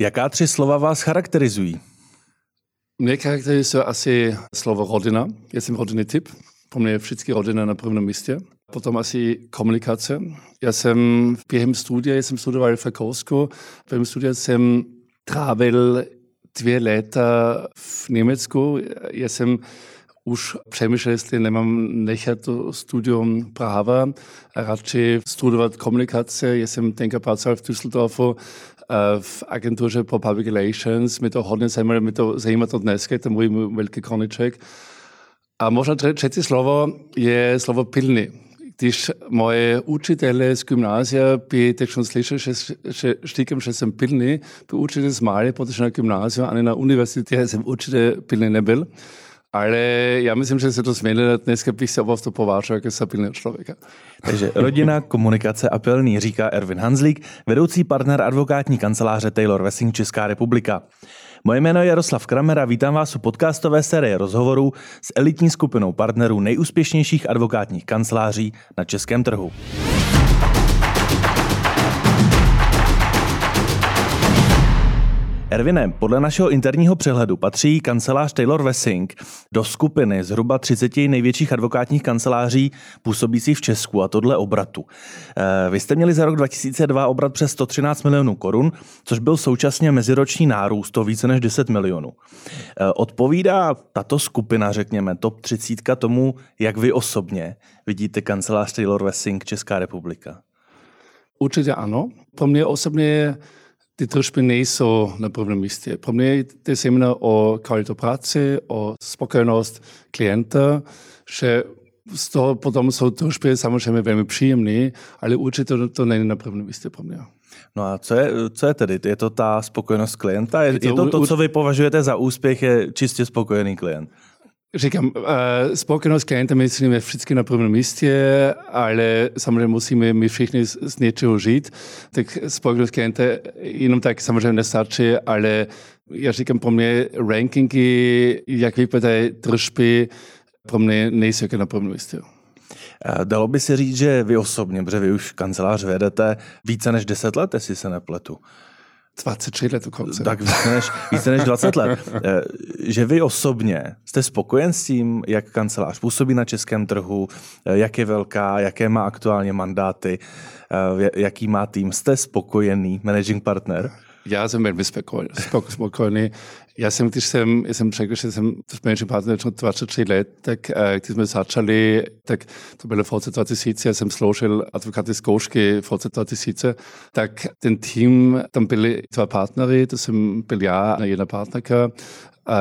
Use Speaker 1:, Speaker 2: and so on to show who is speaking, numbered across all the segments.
Speaker 1: Jaká tři slova vás charakterizují?
Speaker 2: Mě charakterizuje asi slovo rodina. Já jsem rodinný typ. Pro mě je vždycky rodina na prvním místě. Potom asi komunikace. Já jsem během studia, já jsem studoval v Rakousku, během studia jsem trávil dvě léta v Německu. Já jsem už přemýšlel, jestli nemám nechat studium práva radši studovat komunikace. Já jsem tenkrát pracoval v Düsseldorfu v agenturze pro public relations. Mě to hodně zajímalo, mě to zajímá to dneska, to můj velký koníček. A možná třetí slovo je slovo pilný. Když moje učitele z gymnázia by schon slyšeli, že, že štýkam, že jsem pilný, by učili z malé, protože na gymnáziu, ani na univerzitě jsem určitě pilný nebyl. Ale já myslím, že se to změnilo. Dneska bych se opravdu považoval jako stabilního člověka.
Speaker 1: Takže rodina, komunikace a pilný, říká Erwin Hanzlík, vedoucí partner advokátní kanceláře Taylor Wessing Česká republika. Moje jméno je Jaroslav Kramer a vítám vás u podcastové série rozhovorů s elitní skupinou partnerů nejúspěšnějších advokátních kanceláří na českém trhu. Ervine, podle našeho interního přehledu patří kancelář Taylor Wessing do skupiny zhruba 30 největších advokátních kanceláří působících v Česku a tohle obratu. Eh, vy jste měli za rok 2002 obrat přes 113 milionů korun, což byl současně meziroční nárůst o více než 10 milionů. Eh, odpovídá tato skupina, řekněme, top 30 tomu, jak vy osobně vidíte kancelář Taylor Wessing Česká republika?
Speaker 2: Určitě ano. Pro mě osobně je ty tržby nejsou na prvním místě. Pro mě je zejména o kvalitu práce, o spokojenost klienta, že z toho potom jsou tržby samozřejmě velmi příjemné, ale určitě to, to není na prvním místě pro mě.
Speaker 1: No a co je, co je tedy? Je to ta spokojenost klienta? Je, to, je to to, co vy považujete za úspěch, je čistě spokojený klient?
Speaker 2: Říkám, uh, spokojenost klienta je vždycky na prvním místě, ale samozřejmě musíme my všichni z, z něčeho žít. Tak spokojenost klienta jenom tak samozřejmě nestačí, ale já říkám, pro mě rankingy, jak vypadají tržby, pro mě nejsou na prvním místě.
Speaker 1: Dalo by se říct, že vy osobně, protože vy už kancelář vedete více než 10 let, jestli se nepletu.
Speaker 2: 23 let dokonce.
Speaker 1: Tak více než, více než 20 let. Eh, že vy osobně jste spokojen s tím, jak kancelář působí na českém trhu, eh, jak je velká, jaké má aktuálně mandáty, eh, jaký má tým. Jste spokojený managing partner?
Speaker 2: Já jsem velmi spokojený. Já jsem, když jsem, jsem řekl, že jsem s managing partner 23 let, tak když jsme začali, tak to bylo v roce 2000, já jsem složil advokaty zkoušky v roce 2000, tak ten tým, tam byli dva partnery, to jsem byl já a jedna partnerka,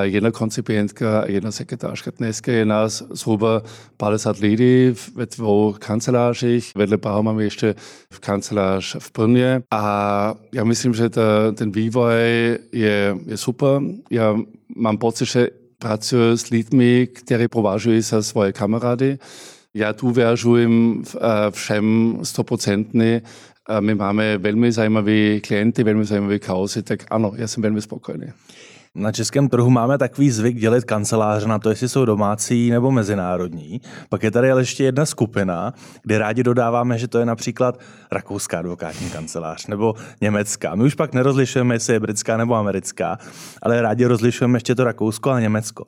Speaker 2: jedna koncipientka, jedna sekretářka. Dneska je nás zhruba 50 lidí ve dvou kancelářích. Vedle Bau máme ještě v kancelář v Brně. A já myslím, že ta, ten vývoj je, je super. Já mám pocit, že pracuji s lidmi, kteří považují za svoje kamarády. Já důvěřujem všem stoprocentně. My máme velmi zajímavé klienty, velmi zajímavé kauzy, tak ano, já jsem velmi spokojený.
Speaker 1: Na českém trhu máme takový zvyk dělit kanceláře na to, jestli jsou domácí nebo mezinárodní. Pak je tady ale ještě jedna skupina, kde rádi dodáváme, že to je například rakouská advokátní kancelář nebo německá. My už pak nerozlišujeme, jestli je britská nebo americká, ale rádi rozlišujeme ještě to Rakousko a Německo.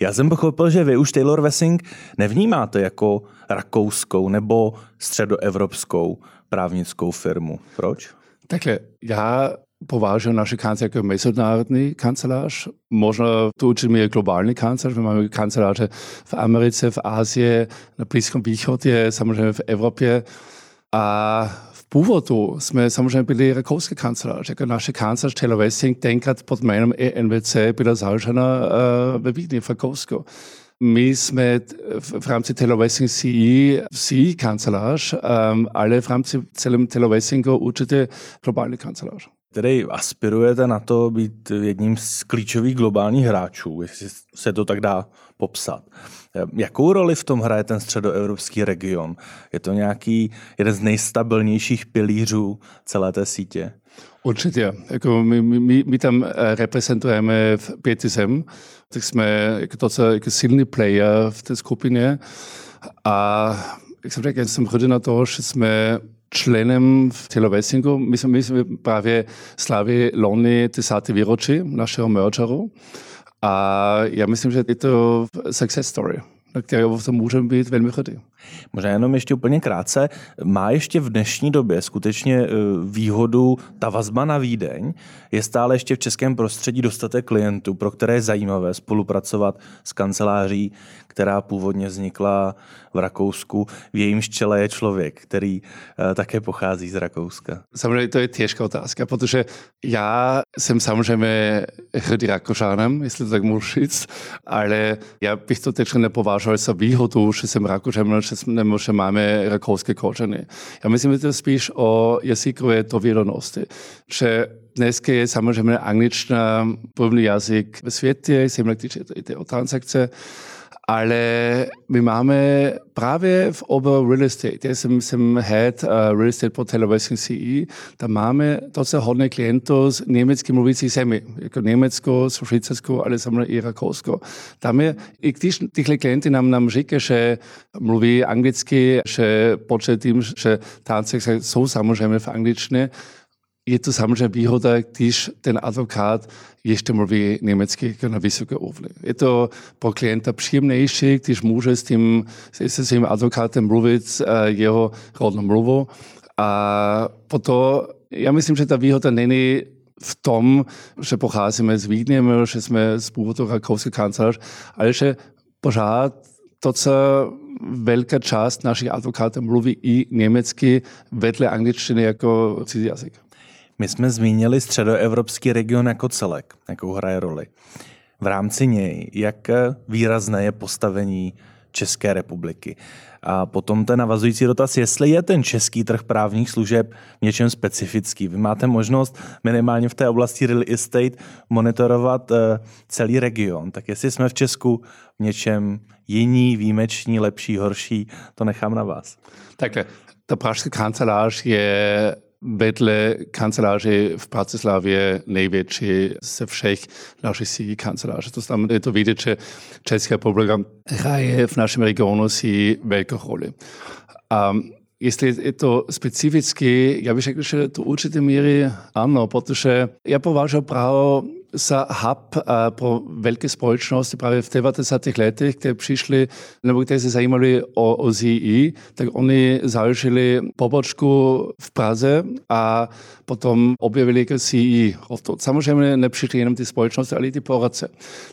Speaker 1: Já jsem pochopil, že vy už Taylor Wessing nevnímáte jako rakouskou nebo středoevropskou právnickou firmu. Proč?
Speaker 2: Takhle, já považujem naše mezinárodní kancelář, možná to určitě globální kancelář, my máme kanceláře v Americe, v Asii, na Blízkém východě, samozřejmě v Evropě. A v původu jsme samozřejmě byli rakouské kanceláře, jako naše kancelář Taylor Wessing tenkrát pod jménem ENVC byla založena uh, ve Vídni v Rakousku. My jsme v rámci Taylor Wessing CE, CE kancelář, um, ale v rámci celém Taylor Wessingu určitě globální kancelář
Speaker 1: který aspirujete na to být jedním z klíčových globálních hráčů, jestli se to tak dá popsat. Jakou roli v tom hraje ten středoevropský region? Je to nějaký jeden z nejstabilnějších pilířů celé té sítě?
Speaker 2: Určitě. Jako my, my, my tam eh, reprezentujeme v pět zem, tak jsme jako docela jako silný player v té skupině. A jak jsem řekl, jsem hrdý na to, že jsme členem v telovessingu. My sme, my sme práve slavili loni 10. výročí našeho mergeru a ja myslím, že je to success story na které můžeme být velmi hrdý.
Speaker 1: Možná jenom ještě úplně krátce. Má ještě v dnešní době skutečně e, výhodu ta vazba na Vídeň? Je stále ještě v českém prostředí dostatek klientů, pro které je zajímavé spolupracovat s kanceláří, která původně vznikla v Rakousku. V jejím čele je člověk, který e, také pochází z Rakouska.
Speaker 2: Samozřejmě to je těžká otázka, protože já jsem samozřejmě hrdý Rakušanem, jestli to tak můžu říct, ale já bych to teď nepovažoval za výhodu, že jsem Rakušanem, že nebo že máme rakovské kořeny. Já myslím, že to spíš o jazykové dovědonosti. Že dneska je samozřejmě angličtina první jazyk ve světě, jsem když jde o transakce, ale my máme právě v obor real estate, já jsem, jsem head uh, real estate portfolio Western CE, tam máme docela hodně klientů z německy mluvících zemí, jako Německo, Švýcarsko, ale samozřejmě i Rakousko. Tam je, i když tyhle klienty nám, nám říkají, že mluví anglicky, že počet tím, že transakce jsou samozřejmě v angličtině, je to samozřejmě výhoda, když ten advokát ještě mluví německy na vysoké úrovni. Je to pro klienta příjemnější, když může s tím, se svým advokátem mluvit jeho rodnou mluvu. A proto já myslím, že ta výhoda není v tom, že pocházíme z Vídně, že jsme z původu rakouské kancelář, ale že pořád docela velká část našich advokátů mluví i německy vedle angličtiny jako cizí jazyk.
Speaker 1: My jsme zmínili středoevropský region jako celek, jakou hraje roli. V rámci něj, jak výrazné je postavení České republiky. A potom ten navazující dotaz, jestli je ten český trh právních služeb něčem specifický. Vy máte možnost minimálně v té oblasti real estate monitorovat eh, celý region. Tak jestli jsme v Česku v něčem jiní, výjimeční, lepší, horší, to nechám na vás.
Speaker 2: Takhle, ta pražská kancelář je vedle kanceláře v Bratislavě největší ze všech našich sídlí kanceláře. To znamená, je to vidět, že Česká republika hraje v našem regionu si velkou roli. Um, jestli je to specificky, já bych řekl, že to určitě míry ano, protože já považuji právo za hub pro velké společnosti právě v 90. letech, které přišli, nebo které se zajímali o, o ZI, tak oni založili pobočku v Praze a potom objevili CI. Samozřejmě nepřišli jenom ty společnosti, ale i ty poradce.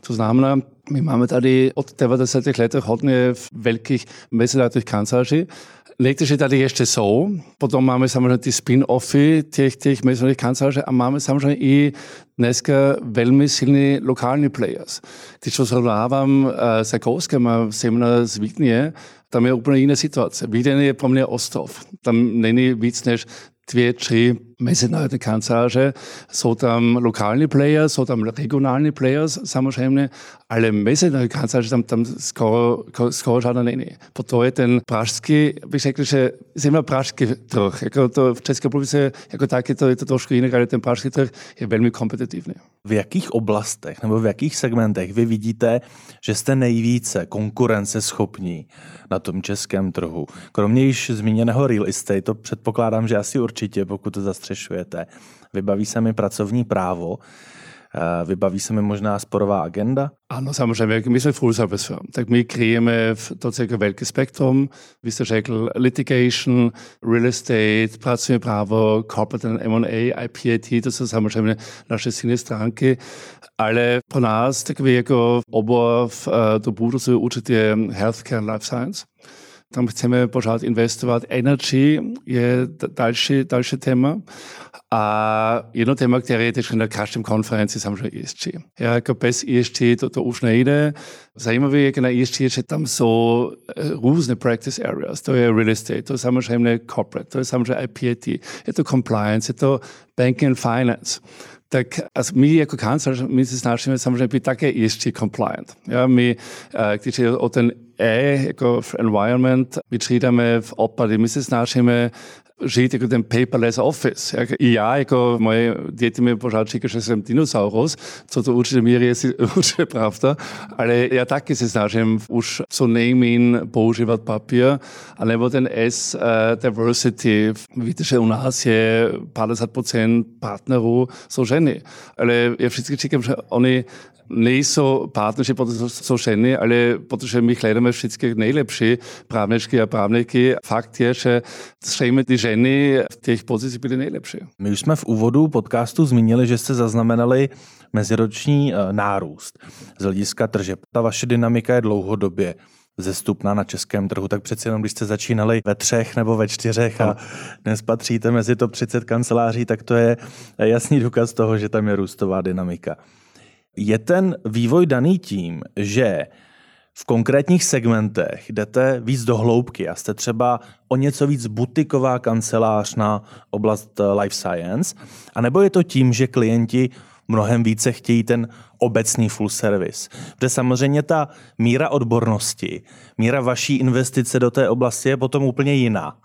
Speaker 2: To znamená, my máme tady od 90. letech hodně velkých mezinárodních kanceláří, Elektryczne tady ještě jsou. Potom máme samozřejmě ty spin-offy těch, těch mezinárodních kanceláří a máme samozřejmě i dneska velmi silní lokální players. Když to srovnávám uh, s Rakouskem a zejména z Vídně, tam je úplně jiná situace. Vídeň je pro mě ostrov. Tam není víc než dvě, tři mezinárodní kanceláře. Jsou tam lokální players, jsou tam regionální players samozřejmě, ale mezinárodní kanceláře tam, tam skoro, skoro žádná není. Proto je ten pražský, bych řekl, že zejména pražský trh, jako to v České republice jako tak je to, je to trošku jinak, ale ten pražský trh je velmi kompetitivní.
Speaker 1: V jakých oblastech nebo v jakých segmentech vy vidíte, že jste nejvíce konkurenceschopní na tom českém trhu? Kromě již zmíněného real estate, to předpokládám, že asi určitě, pokud to zastřešujete. Vybaví se mi pracovní právo, eh, Vybaví se mi možná sporová agenda?
Speaker 2: Ano, samozřejmě, my jsme full service firm. Tak my krijeme docela velké spektrum. Vy jste řekl litigation, real estate, pracovní právo, corporate and M&A, IPIT, to jsou samozřejmě naše silné stránky. Ale pro nás takový jako obor eh, do budoucna určitě healthcare and life science. Tam chceme pořád investovat. Energy je další, další téma. A jedno téma, které je teď na každém konferenci, samozřejmě ESG. Ja, jako bez ESG to, to už nejde. Zajímavé je na ESG, že tam jsou různé practice areas. To je real estate, to je samozřejmě corporate, to je samozřejmě IPT, je to compliance, je to banking and finance tak also my jako kancelář, my se snažíme samozřejmě být také ESG compliant. Ja, my, když je o ten E jako environment vytřídáme v odpady. My se snažíme žít jako ten paperless office. I já jako moje děti mi pořád říkají, že jsem dinosaurus, co to určitě míry je určitě pravda, ale já taky se snažím už co nejméně používat papír, anebo ten S, uh, diversity. Víte, že u nás je 50% partnerů jsou ženy, ale já vždycky říkám, že oni nejsou partnership, protože jsou ženy, ale protože my hledáme vždycky nejlepší právničky a právníky. Fakt je, že zřejmě ty ženy v těch pozicích byly nejlepší.
Speaker 1: My už jsme v úvodu podcastu zmínili, že jste zaznamenali meziroční eh, nárůst z hlediska tržeb. Ta vaše dynamika je dlouhodobě zestupná na českém trhu, tak přeci jenom, když jste začínali ve třech nebo ve čtyřech a dnes patříte mezi top 30 kanceláří, tak to je jasný důkaz toho, že tam je růstová dynamika. Je ten vývoj daný tím, že v konkrétních segmentech jdete víc do hloubky a jste třeba o něco víc butiková kancelář na oblast eh, life science, a nebo je to tím, že klienti mnohem více chtějí ten obecný full service. Protože samozřejmě ta míra odbornosti, míra vaší investice do té oblasti je potom úplně jiná.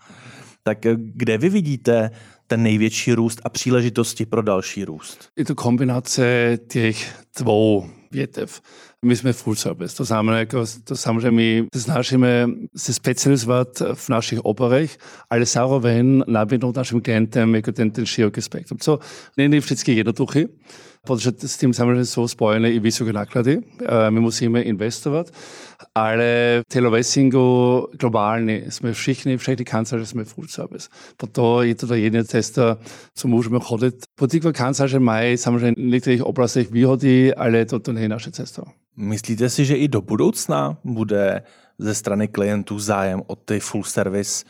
Speaker 1: Tak eh, kde vy vidíte ten největší růst a příležitosti pro další růst?
Speaker 2: Je to kombinace těch dvou větev. My jsme full service, to znamená, jako, to samozřejmě my snažíme se specializovat v našich oborech, ale zároveň nabídnout našim klientem jako ten, ten široký spektrum. Co není vždycky jednoduché, protože s tím samozřejmě jsou spojené i vysoké náklady. My musíme investovat, ale telovessingu globálně jsme všichni, všechny kanceláře jsme full service. Proto je to jediná cesta, co můžeme chodit. Podnikové kanceláře mají samozřejmě v některých oblastech výhody, ale to, to není naše cesta.
Speaker 1: Myslíte si, že i do budoucna bude ze strany klientů zájem o ty full service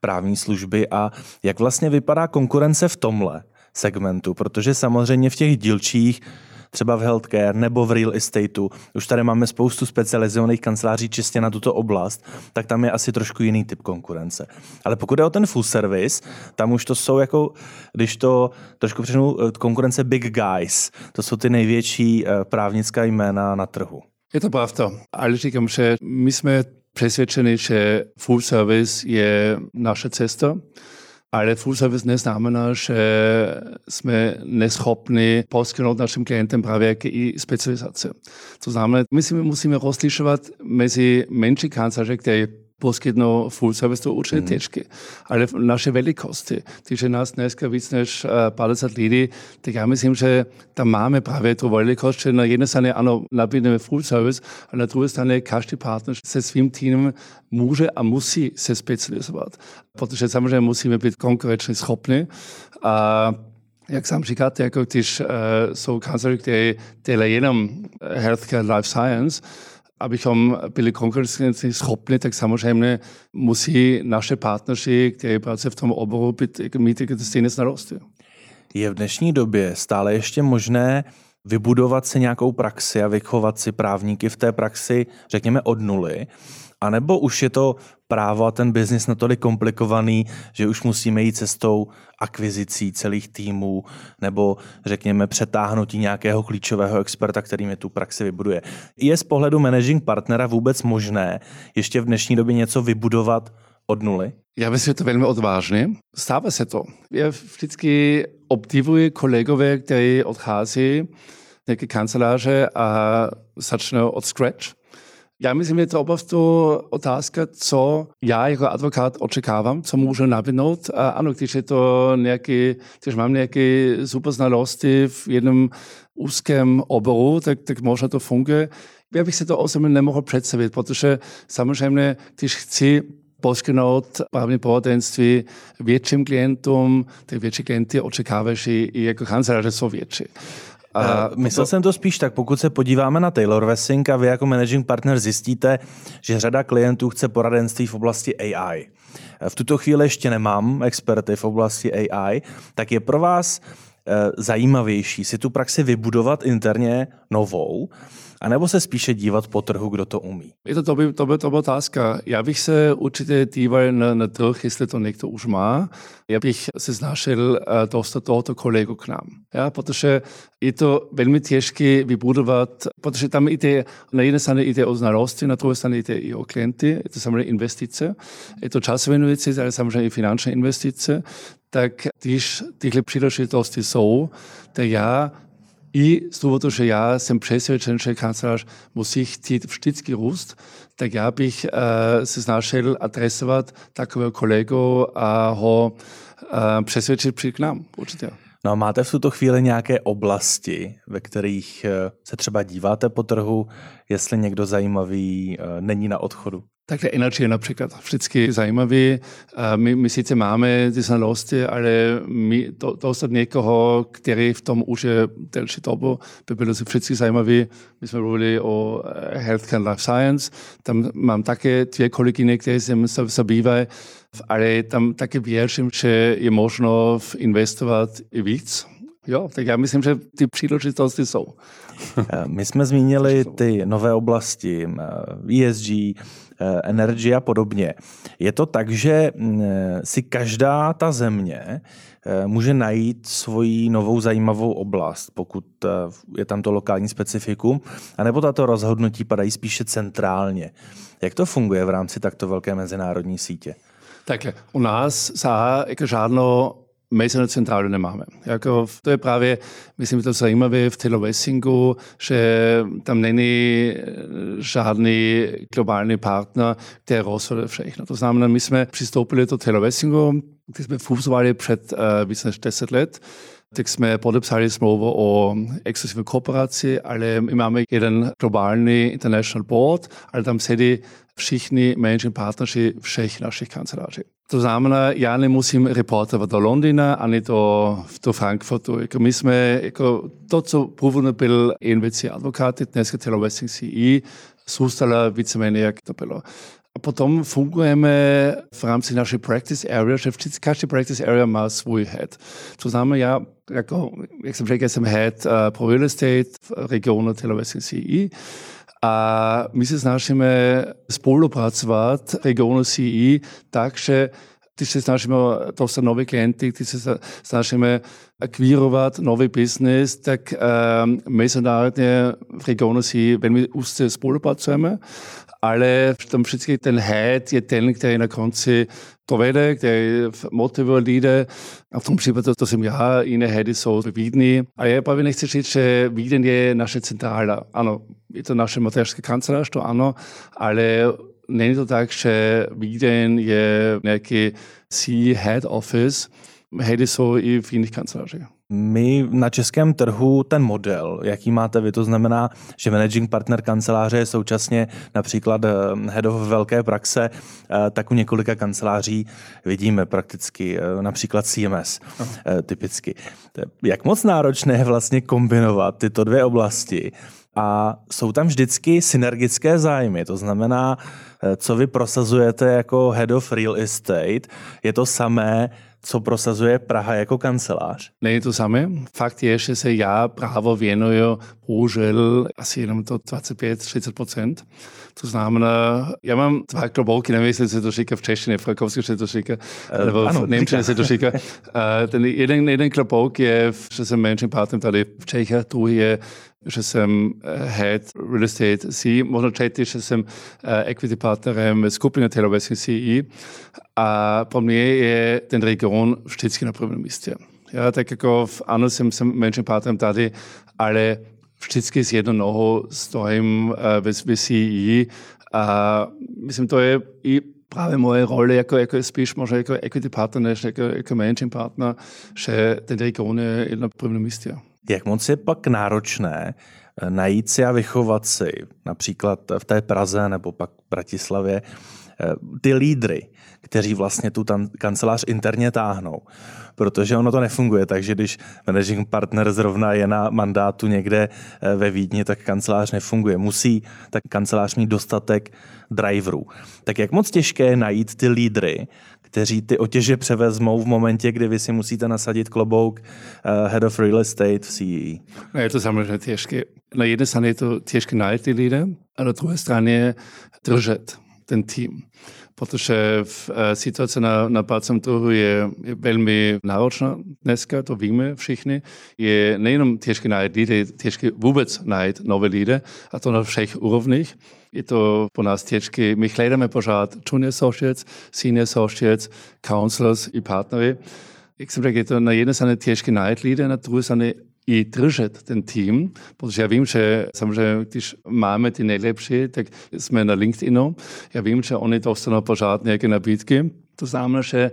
Speaker 1: právní služby a jak vlastně vypadá konkurence v tomhle segmentu? Protože samozřejmě v těch dílčích třeba v healthcare nebo v real estateu, už tady máme spoustu specializovaných kanceláří čistě na tuto oblast, tak tam je asi trošku jiný typ konkurence. Ale pokud je o ten full service, tam už to jsou jako, když to trošku přešnu, eh, konkurence big guys. To jsou ty největší eh, právnická jména na trhu.
Speaker 2: Je to pravda, ale říkám, že my jsme přesvědčeni, že full service je naša cesta. Ale full service neznamená, že jsme neschopni poskytnout našim klientem právě i specializace. To znamená, my si musíme rozlišovat mezi menší kanceláře, které poskytnou full service to určite mm. tečke. Ale naše velikosti, že nás dneska víc než 50 lidí, tak ja myslím, že tam máme práve tú veľkosť, že na jednej strane áno, nabídneme full service, a na druhej strane každý partner se svým týmem môže a musí se specializovat. Protože samozřejmě musíme být konkurenčně schopni. A jak sám říkáte, jako když uh, jsou kanceláře, které dělají jenom healthcare, life science, abychom byli konkurenčně schopni, tak samozřejmě musí naše partneři, které pracují v tom oboru, být, mít stejné znalosti.
Speaker 1: Je v dnešní době stále ještě možné vybudovat si nějakou praxi a vychovat si právníky v té praxi, řekněme, od nuly, a nebo už je to právo a ten biznis natolik komplikovaný, že už musíme jít cestou akvizicí celých týmů nebo řekněme přetáhnutí nějakého klíčového experta, který mi tu praxi vybuduje. Je z pohledu managing partnera vůbec možné ještě v dnešní době něco vybudovat od nuly?
Speaker 2: Já myslím, že to velmi odvážně. Stává se to. Já vždycky obdivuji kolegové, kteří odchází nějaké kanceláře a začnou od scratch Ja je to opravdu otázka, co já jako advokát očekávám, co můžu nabídnout. Ano, když je to nějaký, když mám nějaké super znalosti v jednom úzkém oboru, tak, tak možná to funguje. Já bych si to osobně nemohl představit, protože samozřejmě, když chci poskytnout právní poradenství větším klientům, tak větší klienty očekávají, že i jako kanceláře jsou větší.
Speaker 1: A Myslel to... jsem to spíš tak, pokud se podíváme na Taylor Wessing a vy jako managing partner zjistíte, že řada klientů chce poradenství v oblasti AI. V tuto chvíli ještě nemám experty v oblasti AI, tak je pro vás eh, zajímavější si tu praxi vybudovat interně novou, A nebo se spíše dívat po trhu, kdo to umí?
Speaker 2: Je to dobrý, dobrý, dobrá otázka. Já bych se určitě díval na, na trh, jestli to někdo už má. Já bych se snažil dostat tohoto kolegu k nám. Ja, protože je to velmi těžké vybudovat, protože tam jde, na jedné straně jde o znalosti, na druhé straně jde i o klienty, je to samozřejmě investice, je to časové investice, ale samozřejmě i finanční investice, tak když tyhle příležitosti jsou, tak já i z důvodu, že já jsem přesvědčen, že kancelář musí chtít vždycky růst, tak já bych uh, se snažil adresovat takového kolegu a ho uh, přesvědčit přijít k nám, určitě.
Speaker 1: No a máte v tuto chvíli nějaké oblasti, ve kterých eh, se třeba díváte po trhu, jestli někdo zajímavý není na odchodu?
Speaker 2: Takže energie je například vždycky zajímavý. My, my sice máme ty znalosti, ale my to, dostat někoho, který v tom už je delší dobu, by bylo vždycky zajímavý. My jsme mluvili o eh, healthcare and life science. Tam mám také dvě kolegyně, které se zabývají, ale tam také věřím, že je možno investovat i víc. Jo, tak já myslím, že ty příležitosti jsou.
Speaker 1: My jsme zmínili ty nové oblasti ESG, Eh, energy a podobně. Je to tak, že mm, si každá ta země eh, může najít svoji novou zajímavou oblast, pokud eh, je tam to lokální specifikum, anebo tato rozhodnutí padají spíše centrálně. Jak to funguje v rámci takto velké mezinárodní sítě?
Speaker 2: Takhle, u nás za jako žádnou Masonet centrálu nemáme. Jako, to je právě, myslím, to zajímavé v Telewessingu, že tam není žádný globální partner, který rozhoduje všechno. To znamená, my jsme přistoupili do Telewessingu, když jsme fúzovali před uh, více než 10 let, tak jsme podepsali smlouvu o exkluzivní kooperaci, ale my máme jeden globální international board, ale tam sedí všichni managing partneři všech našich kanceláří. To znamená, já nemusím reportovat do Londýna ani do, do Frankfurtu. Jako my jsme, jako to, co původně byl NVC advokáty, dneska Taylor Westing CE, zůstala víceméně jak to bylo. A potom fungujeme v rámci naší practice area, že vždycky každý practice area má svůj head. To znamená, já, jako, jak jsem řekl, jsem head uh, pro real estate v regionu Taylor Westing CE. A my se snažíme spolupracovat regionu CE tak, že když se snažíme dostat nové klienty, když se snažíme akvírovat nový business, tak um, mezinárodně v regionu CE velmi úzce spolupracujeme ale tam vždycky ten head je ten, který na konci to vede, který motivuje lidi. A v tom případě to jsem já, jiné heady jsou v Vídni. A já právě nechci říct, že Víden je naše centrála. Ano, je to naše mateřské kancelář, to ano, ale není to tak, že Víden je nějaký C-head office, heady jsou i v jiných kancelářích.
Speaker 1: My na českém trhu ten model, jaký máte vy, to znamená, že managing partner kanceláře je současně například eh, head of velké praxe, eh, tak u několika kanceláří vidíme prakticky eh, například CMS Aha. typicky. Jak moc náročné je vlastně kombinovat tyto dvě oblasti a jsou tam vždycky synergické zájmy, to znamená, co vy prosazujete jako head of real estate, je to samé, co prosazuje Praha jako kancelář?
Speaker 2: Není to samé. Fakt je, že se já právo věnuju bohužel asi jenom to 25-30%. To znamená, já mám dva klobouky, nevím, jestli se to říká v češtině, v rakousku se to říká, uh, nebo v Němčině se to říká. uh, ten jeden, jeden klobouk je, že jsem managing partner tady v Čechách, druhý je že jsem eh, head real estate C, možno třetí, že jsem equity partnerem skupiny Taylor CE a pro mě je ten region vždycky na prvním místě. Ja, tak jako v, ano, jsem, jsem managing partnerem tady, ale vždycky s jednou nohou stojím uh, ve, ve CE a myslím, to je i právě moje role jako, jako spíš možná jako equity partner, než jako, jako managing partner, že ten region je na prvním místě.
Speaker 1: Jak moc je pak náročné eh, najít si a vychovat si, například v té Praze nebo pak v Bratislavě, eh, ty lídry, kteří vlastně tu tam kancelář interně táhnou. Protože ono to nefunguje, takže když managing partner zrovna je na mandátu někde eh, ve Vídni, tak kancelář nefunguje. Musí tak kancelář mít dostatek driverů. Tak jak moc těžké je najít ty lídry, kteří ty otěže převezmou v momentě, kdy vy si musíte nasadit klobouk uh, Head of Real Estate v CEE?
Speaker 2: No je to samozřejmě těžké. Na jedné straně je to těžké najít ty lidé, a na druhé straně držet ten tým. Protože v, uh, situace na, na pracovním trhu je, je velmi náročná dneska, to víme všichni. Je nejenom těžké najít lidi, je těžké vůbec najít nové lidi, a to na všech úrovních. Je to pro nás těžké. My hledáme pořád junior associates, senior associates, counselors i partnery. Jak jsem řekl, je to na jedné straně těžké najít lidi, na druhé straně i držet ten tým, protože já vím, že samozřejmě, když máme ty nejlepší, tak jsme na LinkedInu, já vím, že oni dostanou pořád nějaké nabídky. To znamená, že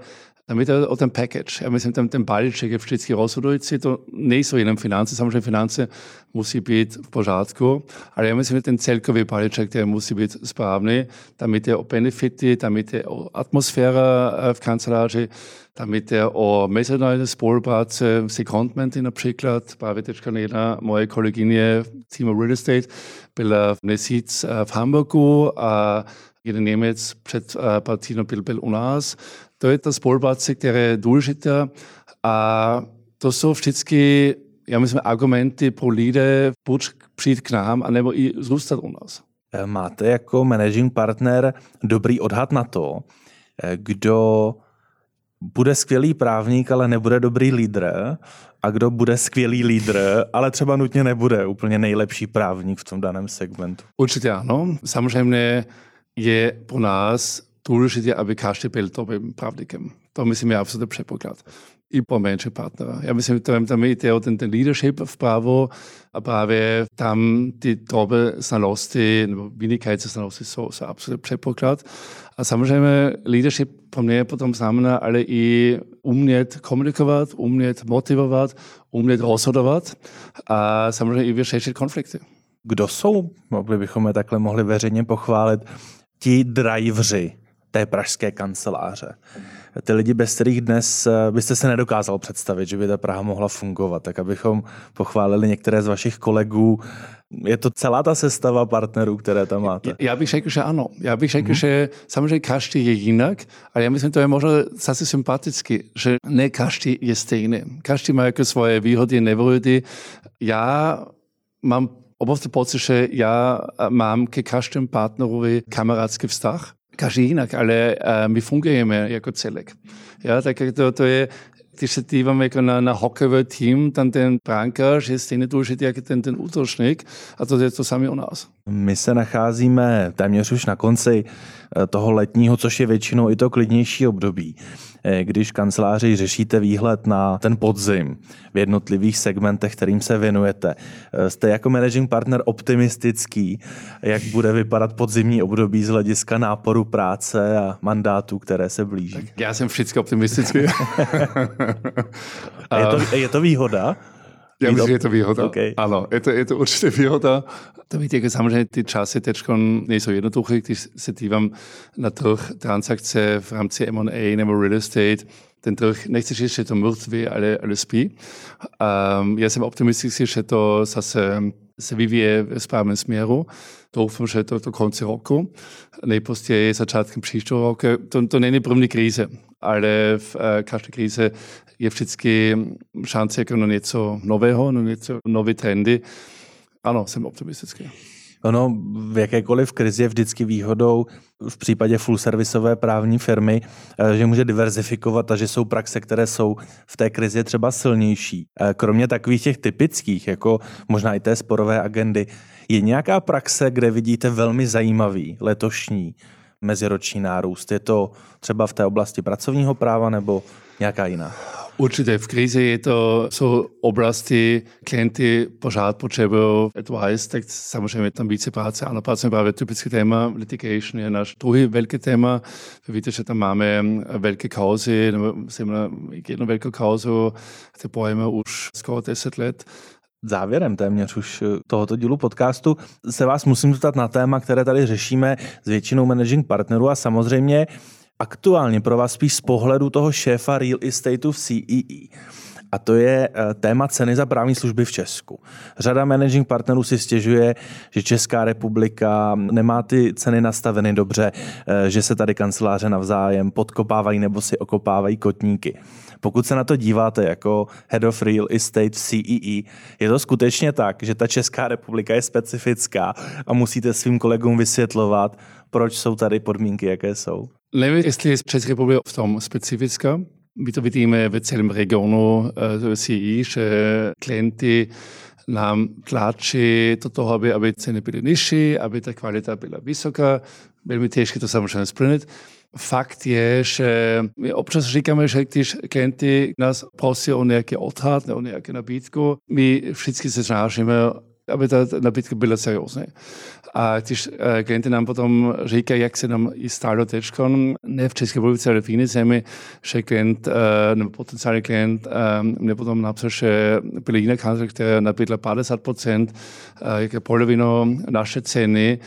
Speaker 2: tam je o ten package. Ja myslím, ten, ten balíček je vždycky rozhodující. To nejsou jenom finance, samozřejmě finance musí být v pořádku, ale já myslím, že ten celkový balíček, který musí být správný, tam je o benefity, tam je o atmosféra v kanceláři, tam je o mezinárodní spolupráce, secondmenty například. Právě teďka jedna moje kolegyně v týmu Real Estate byla v měsíc v Hamburgu a jeden Němec před pár týdny byl, byl u nás to je ta spolupráce, která je důležitá a to jsou vždycky, já myslím, argumenty pro lidé buď přijít k nám, anebo i zůstat u
Speaker 1: máte jako managing partner dobrý odhad na to, eh, kdo bude skvělý právník, ale nebude dobrý lídr, a kdo bude skvělý lídr, ale třeba nutně nebude úplně nejlepší právník v tom daném segmentu.
Speaker 2: Určitě ano. Samozřejmě je pro nás důležité, aby každý byl dobrým právníkem. To myslím je absolutně předpoklad. I pro menší partnera. Já myslím, že tam jde o ten, ten leadership v právu a právě tam ty drobné znalosti nebo vynikající znalosti jsou, jsou absolutně předpoklad. A samozřejmě leadership pro mě potom znamená ale i umět komunikovat, umět motivovat, umět rozhodovat a samozřejmě i vyřešit konflikty.
Speaker 1: Kdo jsou, mohli bychom je takhle mohli veřejně pochválit, ti drivři té pražské kanceláře. Ty lidi, bez kterých dnes eh, byste se nedokázal představit, že by ta Praha mohla fungovat, tak abychom pochválili některé z vašich kolegů. Je to celá ta sestava partnerů, které tam máte?
Speaker 2: Já bych řekl, že ano. Já bych řekl, hmm. že samozřejmě každý je jinak, ale já myslím, to je možná zase sympaticky, že ne každý je stejný. Každý má jako svoje výhody, nevýhody. Já mám obrovský pocit, že já mám ke každému partnerovi kamarádský vztah každý jinak, ale uh, my fungujeme jako celek. Ja, tak to, to je, díváme jako na, na hokejový tým, tam ten brankář je stejně důležitý jako ten, ten útočník a to je to samé u nás.
Speaker 1: My se nacházíme téměř už na konci eh, toho letního, což je většinou i to klidnější období. Eh, když kanceláři řešíte výhled na ten podzim v jednotlivých segmentech, kterým se věnujete. Eh, jste jako managing partner optimistický, jak bude vypadat podzimní období z hlediska náporu práce a mandátů, které se blíží? Tak
Speaker 2: já jsem vždycky optimistický.
Speaker 1: je, to, je to výhoda?
Speaker 2: Já myslím, že je to výhoda. Okay. Ano, je to, je to určitě výhoda. To víte, samozřejmě ty časy teď nejsou jednoduché, když se dívám na trh transakce v rámci M&A nebo real estate, ten trh, nechci říct, že to mrtvý, ale, ale spí. Um, já jsem optimistický, že to zase se vyvíje v správném směru. Doufám, že to do konce roku, nejpozději začátkem příštího roku. To, to není první krize, ale v uh, každé krize je vždycky šance jako na něco nového, na něco nové trendy. Ano, jsem optimistický.
Speaker 1: Ono v jakékoliv krizi je vždycky výhodou v případě full servisové právní firmy, eh, že může diverzifikovat a že jsou praxe, které jsou v té krizi třeba silnější. Eh, kromě takových těch typických, jako možná i té sporové agendy, je nějaká praxe, kde vidíte velmi zajímavý letošní meziroční nárůst? Je to třeba v té oblasti pracovního práva nebo nějaká jiná?
Speaker 2: Určitě v krizi je to, jsou oblasti, klienty pořád potřebují advice, tak samozřejmě tam více práce. Ano, práce právě typické téma, litigation je náš druhý velké téma. Víte, že tam máme velké kauzy, nebo jednu velkou kauzu, které bojíme už skoro 10 let
Speaker 1: závěrem téměř už tohoto dílu podcastu se vás musím zeptat na téma, které tady řešíme s většinou managing partnerů a samozřejmě aktuálně pro vás spíš z pohledu toho šéfa real estateu v CEE. a to je eh, téma ceny za právní služby v Česku. Řada managing partnerů si stěžuje, že Česká republika nemá ty ceny nastaveny dobře, eh, že se tady kanceláře navzájem podkopávají nebo si okopávají kotníky. Pokud se na to díváte jako Head of Real Estate CEE, e, je to skutečně tak, že ta Česká republika je specifická a musíte svým kolegům vysvětlovat, proč jsou tady podmínky, jaké jsou?
Speaker 2: Nevím, jestli je Česká republika v tom specifická. My to vidíme v celém regionu uh, CEE, že klienti nám tlačí do toho, aby, aby ceny byly nižší, aby ta kvalita byla vysoká. Veľmi těžké to samozřejmě splnit. Fakt je, že my občas říkáme, že když klienti nás prosí o nějaký odhad, o nějakou nabídku, my vždycky se snažíme, aby ta nabídka byla seriózní. A když uh, klienti nám potom říkají, jak se nám i stalo teď, ne v České republice, ale v jiné zemi, že klient, uh, nebo potenciální klient um, mě potom napsal, že byla jiná kancelář, která nabídla 50%, uh, jaké polovinu naše ceny,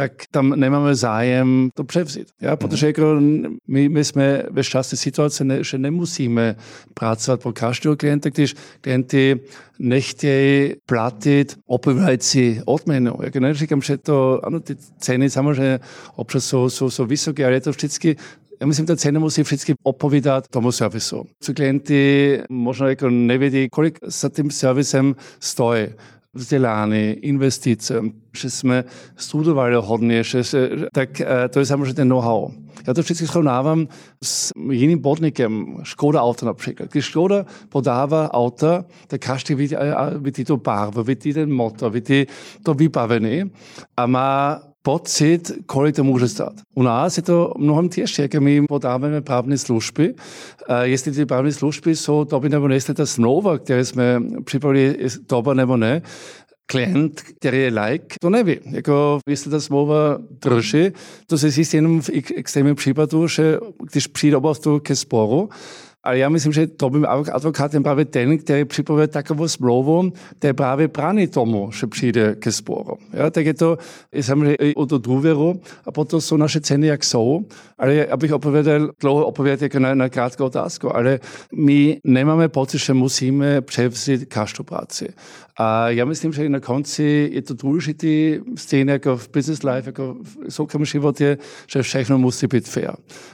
Speaker 2: tak tam nemáme zájem to převzít. Ja? Protože jako my, my jsme ve šťastné situaci, ne, že nemusíme pracovat pro každého klienta, když klienti nechtějí platit odpovídající odměnu. Jako neříkám, že to, ano, ty ceny samozřejmě občas jsou, jsou, jsou vysoké, ale je to vždycky já myslím, ta cena musí vždycky odpovídat tomu servisu. Co klienti možná jako nevědí, kolik za tím servisem stojí vzdelání, investice, že jsme studovali hodně, že se, tak to je samozřejmě ten know-how. Já to vždycky srovnávám s jiným podnikem, Škoda Auto například. Když Škoda podává auta, tak každý vidí, vidí tu barvu, vidí ten motor, vidí to vybavení a má pocit, kolik to může stát. U nás je to mnohem těžší, jak my podáváme právní služby. Jestli ty právní služby jsou dobré nebo ne, jestli ta smlouva, které jsme připravili, je dobrá nebo ne, klient, který je like, to neví. Jako, jestli ta smlouva drží, to se zjistí jenom v extrémním případu, že když přijde opravdu ke sporu, ale já myslím, že to by advokát je právě ten, který připravuje takovou smlouvu, který právě brání tomu, že přijde ke sporu. Ja, tak je to je samozřejmě i o to důvěru a potom jsou naše ceny, jak jsou. Ale abych odpověděl, dlouho odpovědět jako na, na krátkou otázku, ale my nemáme pocit, že musíme převzít každou práci. A já myslím, že na konci je to důležité, stejně jako v business life, jako v soukromém životě, že všechno musí být fair.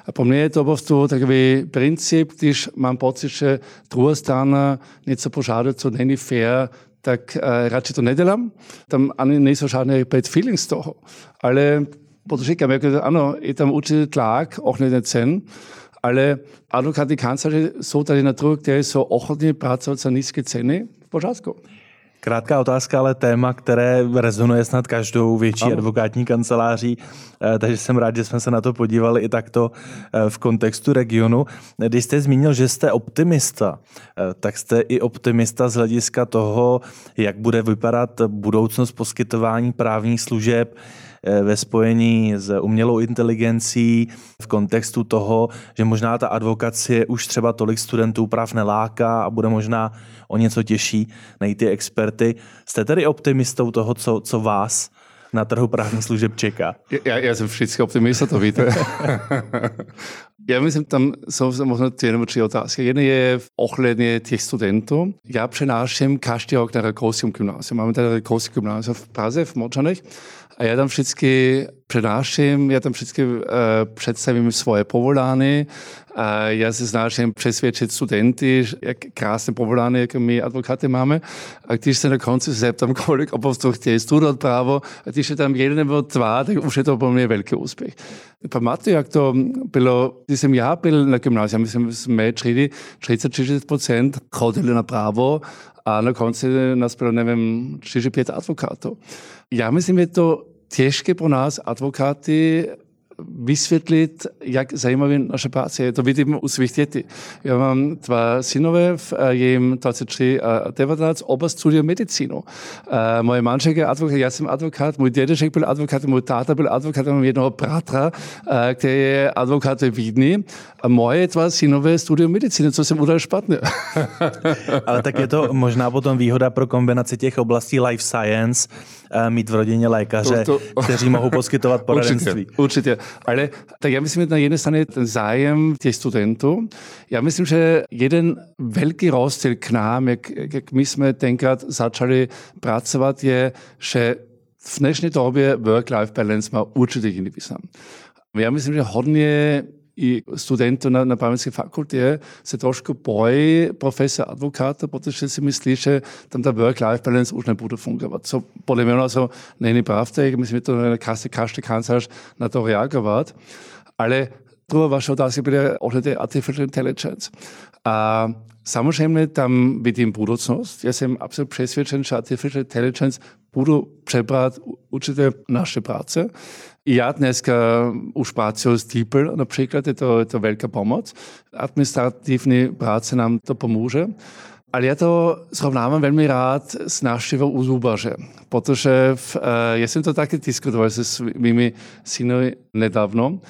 Speaker 2: A pro mě je to opravdu takový princip, když mám pocit, že druhá strana něco požádá, co není fair, tak uh, radši to nedělám. Tam ani nejsou žádné bad feelings toho. Ale podotýkam, jako, ano, je tam určitý tlak, auch nicht cen, ale advokáty kanceláře jsou tady na trhu, které jsou ochotní pracovat za nízké ceny v pořádku.
Speaker 1: Krátká otázka, ale téma, které rezonuje snad každou větší ano. advokátní kanceláří, eh, takže jsem rád, že jsme se na to podívali i takto eh, v kontextu regionu. Když jste zmínil, že jste optimista, eh, tak jste i optimista z hlediska toho, jak bude vypadat budoucnost poskytování právních služeb ve spojení s umělou inteligencí v kontextu toho, že možná ta advokacie už třeba tolik studentů práv neláká a bude možná o něco těžší najít ty experty. Jste tedy optimistou toho, co, co vás na trhu právních služeb čeká?
Speaker 2: Já, já jsem vždycky optimista, to víte. Já myslím, tam jsou možná dvě nebo tři otázky. Jedna je ohledně těch studentů. Já přenáším každý rok na Rakouském gymnázium. Máme tady Rakouské gymnázium v Praze, v Močanech. A já tam vždycky přenáším, já tam vždycky uh, představím svoje povolání, uh, já se snažím přesvědčit studenty, jak krásné povolání, jak my advokáty máme. A když se na konci zeptám, kolik opravdu chtějí studovat právo, a když je tam jeden nebo dva, tak už je to pro mě velký úspěch. Pamatuju, jak to bylo, když jsem já byl na gymnáziu, myslím, jsme 30-40% chodili na právo, a na konci nás bylo, nevím, 4-5 advokátů. Já myslím, je to těžké pro nás, advokáty, vysvětlit, jak zajímavý naše práce je. To vidím u svých dětí. Já mám dva synové, v jim 23 a 19, oba studují medicínu. Moje manželka je advokát, já jsem advokát, můj dědeček byl advokát, můj táta byl advokát, mám jednoho bratra, který je advokát ve Vídni. A moje dva synové studují medicínu, co jsem udělal špatně.
Speaker 1: Ale tak je to možná potom výhoda pro kombinaci těch oblastí life science, mít v rodině lékaře, to, to... kteří mohou poskytovat poradenství.
Speaker 2: Určitě, určitě. Ale tak ja myslím, na jednej strane ten zájem tých studentov. Ja myslím, že jeden veľký rozdiel k nám, jak, jak my sme tenkrát začali pracovať, je, že v dnešnej době work-life balance má určite iný význam. Ja myslím, že hodně i studentov na, právnickej fakulte se trošku bojí profesor advokáta, protože si myslí, že tam ta work-life balance už nebude fungovat. Co podle mě also není pravda, myslím, že to na každý, každý kancelář na to reagovat. Ale druhá vaša otázka bude ohľadne artificial intelligence. A samozřejmě tam vidím budoucnost. Já jsem absolut přesvědčen, že artificial intelligence budou přebrat určitě naše práce. Ja dneska pracujem s DeepL, napríklad, je to, je to veľká pomoc. Administratívne práce nám to pomôže. Ale ja to srovnávam veľmi rád s návštevou u zúbaře, protože v, uh, ja som to také diskutoval se svými synmi nedávno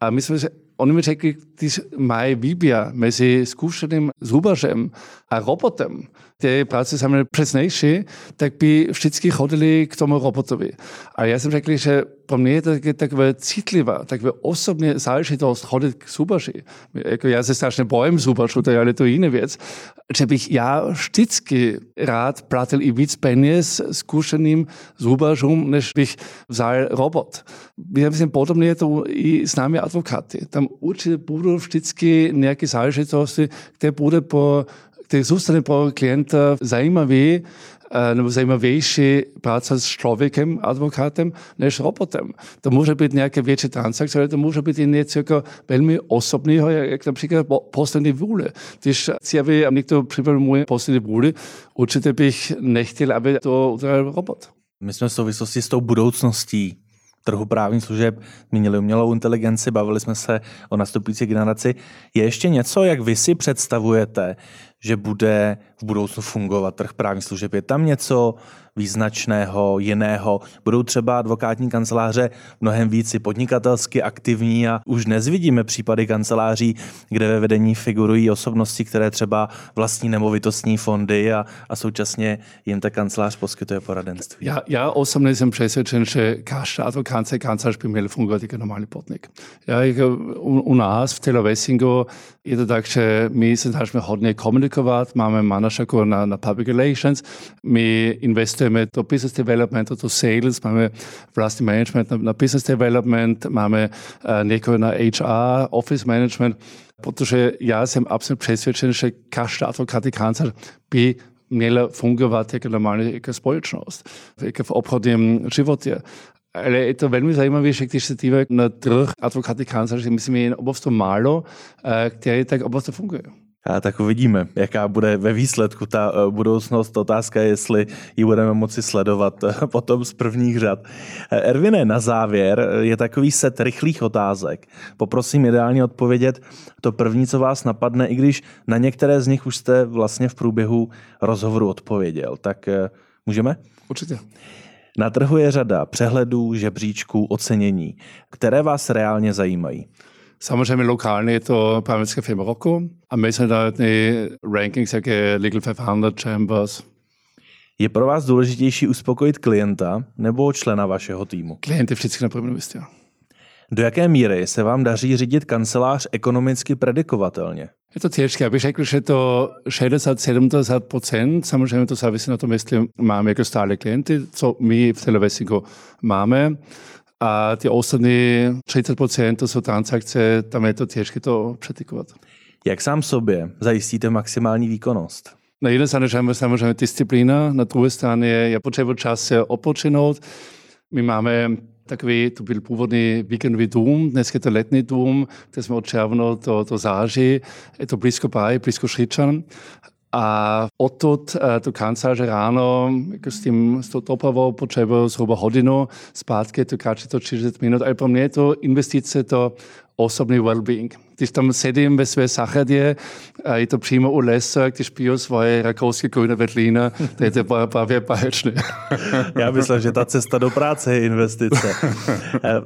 Speaker 2: a my sme, že oni mi řekli, když mají výběr mezi zkušeným zúbařem a robotem, tie práce samé přesnější, tak by vždycky chodili k tomu robotovi. A já jsem řekl, že pro mě je to takové citlivá, takové osobně záležitost chodit k zubaři. Jako já se strašně bojím zubařů, to je ale to jiná věc. Že bych já vždycky rád platil i víc peněz zkušeným zubařům, než bych vzal robot. Já myslím, podobně je to i s námi advokáty. Tam určitě budou vždycky nějaké záležitosti, které bude po ktorý zůstane pro klienta zajímavý, nebo zajímavější práca s člověkem, advokátem, než robotem. To může být nějaké větší transakce, ale to může být i něco jako velmi osobného, jak například poslední vůle. Když si aby někdo připravil můj poslední vůli, určitě bych nechtěl, aby to udělal robot.
Speaker 1: My jsme v souvislosti s tou budoucností trhu právních služeb zmínili umělou inteligenci, bavili jsme se o nastupující generaci. Je ještě něco, jak vy si představujete, že bude v budoucnu fungovat trh právních služeb? Je tam něco význačného, jiného? Budou třeba advokátní kanceláře mnohem víc podnikatelsky aktivní a už dnes vidíme případy kanceláří, kde ve vedení figurují osobnosti, které třeba vlastní nemovitostní fondy a, a současně jim ta kancelář poskytuje poradenství.
Speaker 2: Já, já osobně jsem přesvědčen, že každá advokátní kancelář by měla fungovat jako normální podnik. Já, u, u nás v Telovessingu je to tak, že my se snažíme hodně komunikovat, máme manažerku na, na public relations, my investujeme do business development, do sales, máme vlastní management na, business development, máme uh, někoho na HR, office management, protože já jsem absolutně přesvědčen, že každá advokátní kancelář by měla fungovat jako normální jako společnost, jako v obchodním životě. Ale je to veľmi zaujímavé, že když se díváme na trh advokáty kanceláře, myslím, je obrovské málo, které tak obrovské funguje.
Speaker 1: A tak uvidíme, jaká bude ve výsledku ta eh, budoucnost. Otázka je, jestli ji budeme moci sledovat eh, potom z prvních řad. Eh, Ervine, na závěr je takový set rychlých otázek. Poprosím ideálně odpovědět to první, co vás napadne, i když na některé z nich už jste vlastně v průběhu rozhovoru odpověděl. Tak můžeme?
Speaker 2: Určitě.
Speaker 1: Na trhu je řada přehledů, žebříčků, ocenění. Které vás reálně zajímají?
Speaker 2: Samozřejmě lokálně je to právnická firma Rocco a mezinárodní rankings jako Legal 500, Chambers.
Speaker 1: Je pro vás důležitější uspokojit klienta nebo člena vašeho týmu?
Speaker 2: Klient je vždycky na prvním místě.
Speaker 1: Do jaké míry se vám daří řídit kancelář ekonomicky predikovatelně?
Speaker 2: Je to těžké, abych řekl, že to 60-70%, samozřejmě to závisí na tom, jestli máme jako stále klienty, co my v Televesiku máme. A ty ostatní 30% to jsou transakce, tam je to těžké to predikovat.
Speaker 1: Jak sám sobě zajistíte maximální výkonnost?
Speaker 2: Na jedné straně samozřejmě disciplína, na druhé straně je potřeba čas se odpočinout. My máme takový, to byl původný víkendový dům, dnes je to letní dům, kde jsme od června do, do září, je to blízko Baj, blízko Šričan. A odtud do kanceláře ráno jako s, tím, s tou dopravou potřebuji zhruba hodinu, zpátky to kratší to 30 minut, ale pro mě je to investice do osobný well-being. Když tam sedím ve své zahradě, je to přímo u lesa, když piju svoje rakouské grüne Veltlína, to je to právě báječné.
Speaker 1: Já myslím, že ta cesta do práce je investice.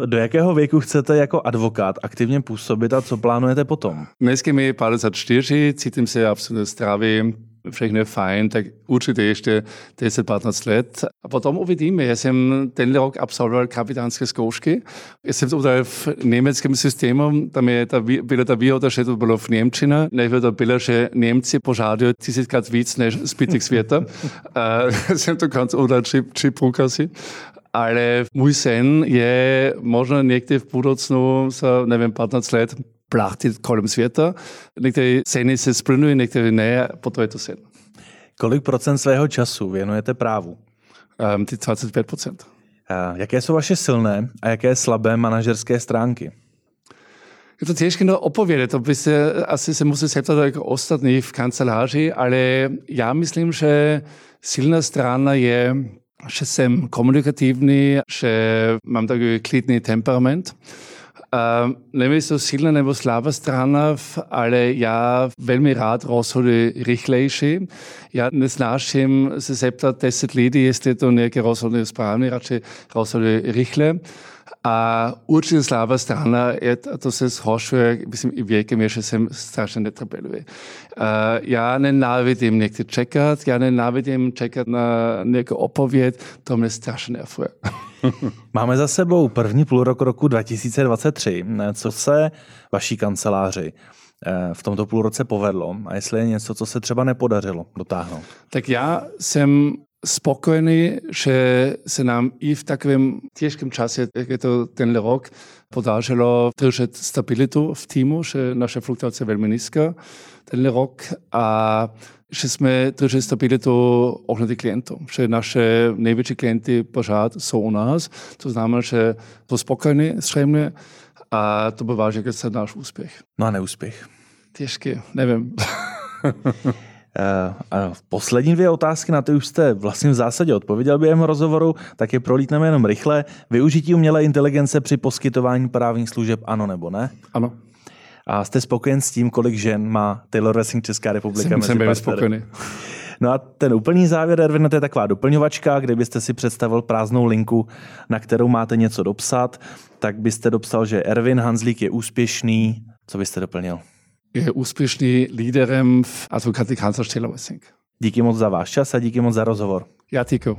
Speaker 1: Do jakého věku chcete jako advokát aktivně působit a co plánujete potom?
Speaker 2: Dneska mi je 54, cítím se absolutně zdravý, všechny fajn, tak určitě ještě 10-15 let. A potom uvidíme. Já jsem tenhle rok absolvoval kapitánské zkoušky. Já jsem to v německém systému, tam je ta, byla ta výhoda, že to bylo v Němčina. Nebylo bylo, že Němci požádají tisíckrát víc než zbytek světa. uh, jsem to ganz oder tři, tři průkazy ale můj sen je možno někdy v budoucnu za, nevím, 15 let plachtit kolem světa. Některé seny se splňují, některé ne, potom je to sen.
Speaker 1: Kolik procent svého času věnujete právu?
Speaker 2: Um, ty 25 procent.
Speaker 1: Uh, jaké jsou vaše silné a jaké slabé manažerské stránky?
Speaker 2: Je to těžké no opovědět, to by se, asi se musí zeptat jako ostatní v kanceláři, ale já myslím, že silná strana je, že jsem komunikativní, že mám takový klidný temperament. Uh, nevím, to silná nebo slabá strana, ale já velmi rád rozhoduji rychlejší. Já nesnáším se zeptat 10 lidí, jestli to nějaké rozhoduje správně, radši rozhoduji rychle. A určitě slabá strana je, to se zhoršuje, myslím, i věkem je, že jsem strašně netrpělivý. Uh, já nenávidím někdy čekat, já nenávidím čekat na nějakou opověď, to mě strašně nervuje.
Speaker 1: Máme za sebou první půlrok roku 2023. Co se vaší kanceláři eh, v tomto půlroce povedlo a jestli je něco, co se třeba nepodařilo dotáhnout?
Speaker 2: Tak já jsem spokojený, že se nám i v takovém těžkém čase, jak je to tenhle rok, podařilo držet stabilitu v týmu, že naše fluktuace je velmi nízká tenhle rok a že jsme drželi stabilitu ohnedy klientů, že naše největší klienty pořád jsou u nás, to znamená, že jsou spokojení zřejmě a to považuji za náš úspěch.
Speaker 1: No a neúspěch?
Speaker 2: Těžký, nevím.
Speaker 1: Uh, a poslední dvě otázky, na ty už jste vlastně v zásadě odpověděl během rozhovoru, tak je prolítneme jenom rychle. Využití umělé inteligence při poskytování právních služeb ano nebo ne?
Speaker 2: Ano.
Speaker 1: A jste spokojen s tím, kolik žen má Taylor Racing Česká republika
Speaker 2: jsem, jsem spokojený.
Speaker 1: No a ten úplný závěr, Erwin, to je taková doplňovačka, kde byste si představil prázdnou linku, na kterou máte něco dopsat, tak byste dopsal, že Erwin Hanzlík je úspěšný. Co byste doplnil?
Speaker 2: Je úspěšný líderem v advokátní kanceláři Racing.
Speaker 1: Díky moc za váš čas a díky moc za rozhovor.
Speaker 2: Já děkuji.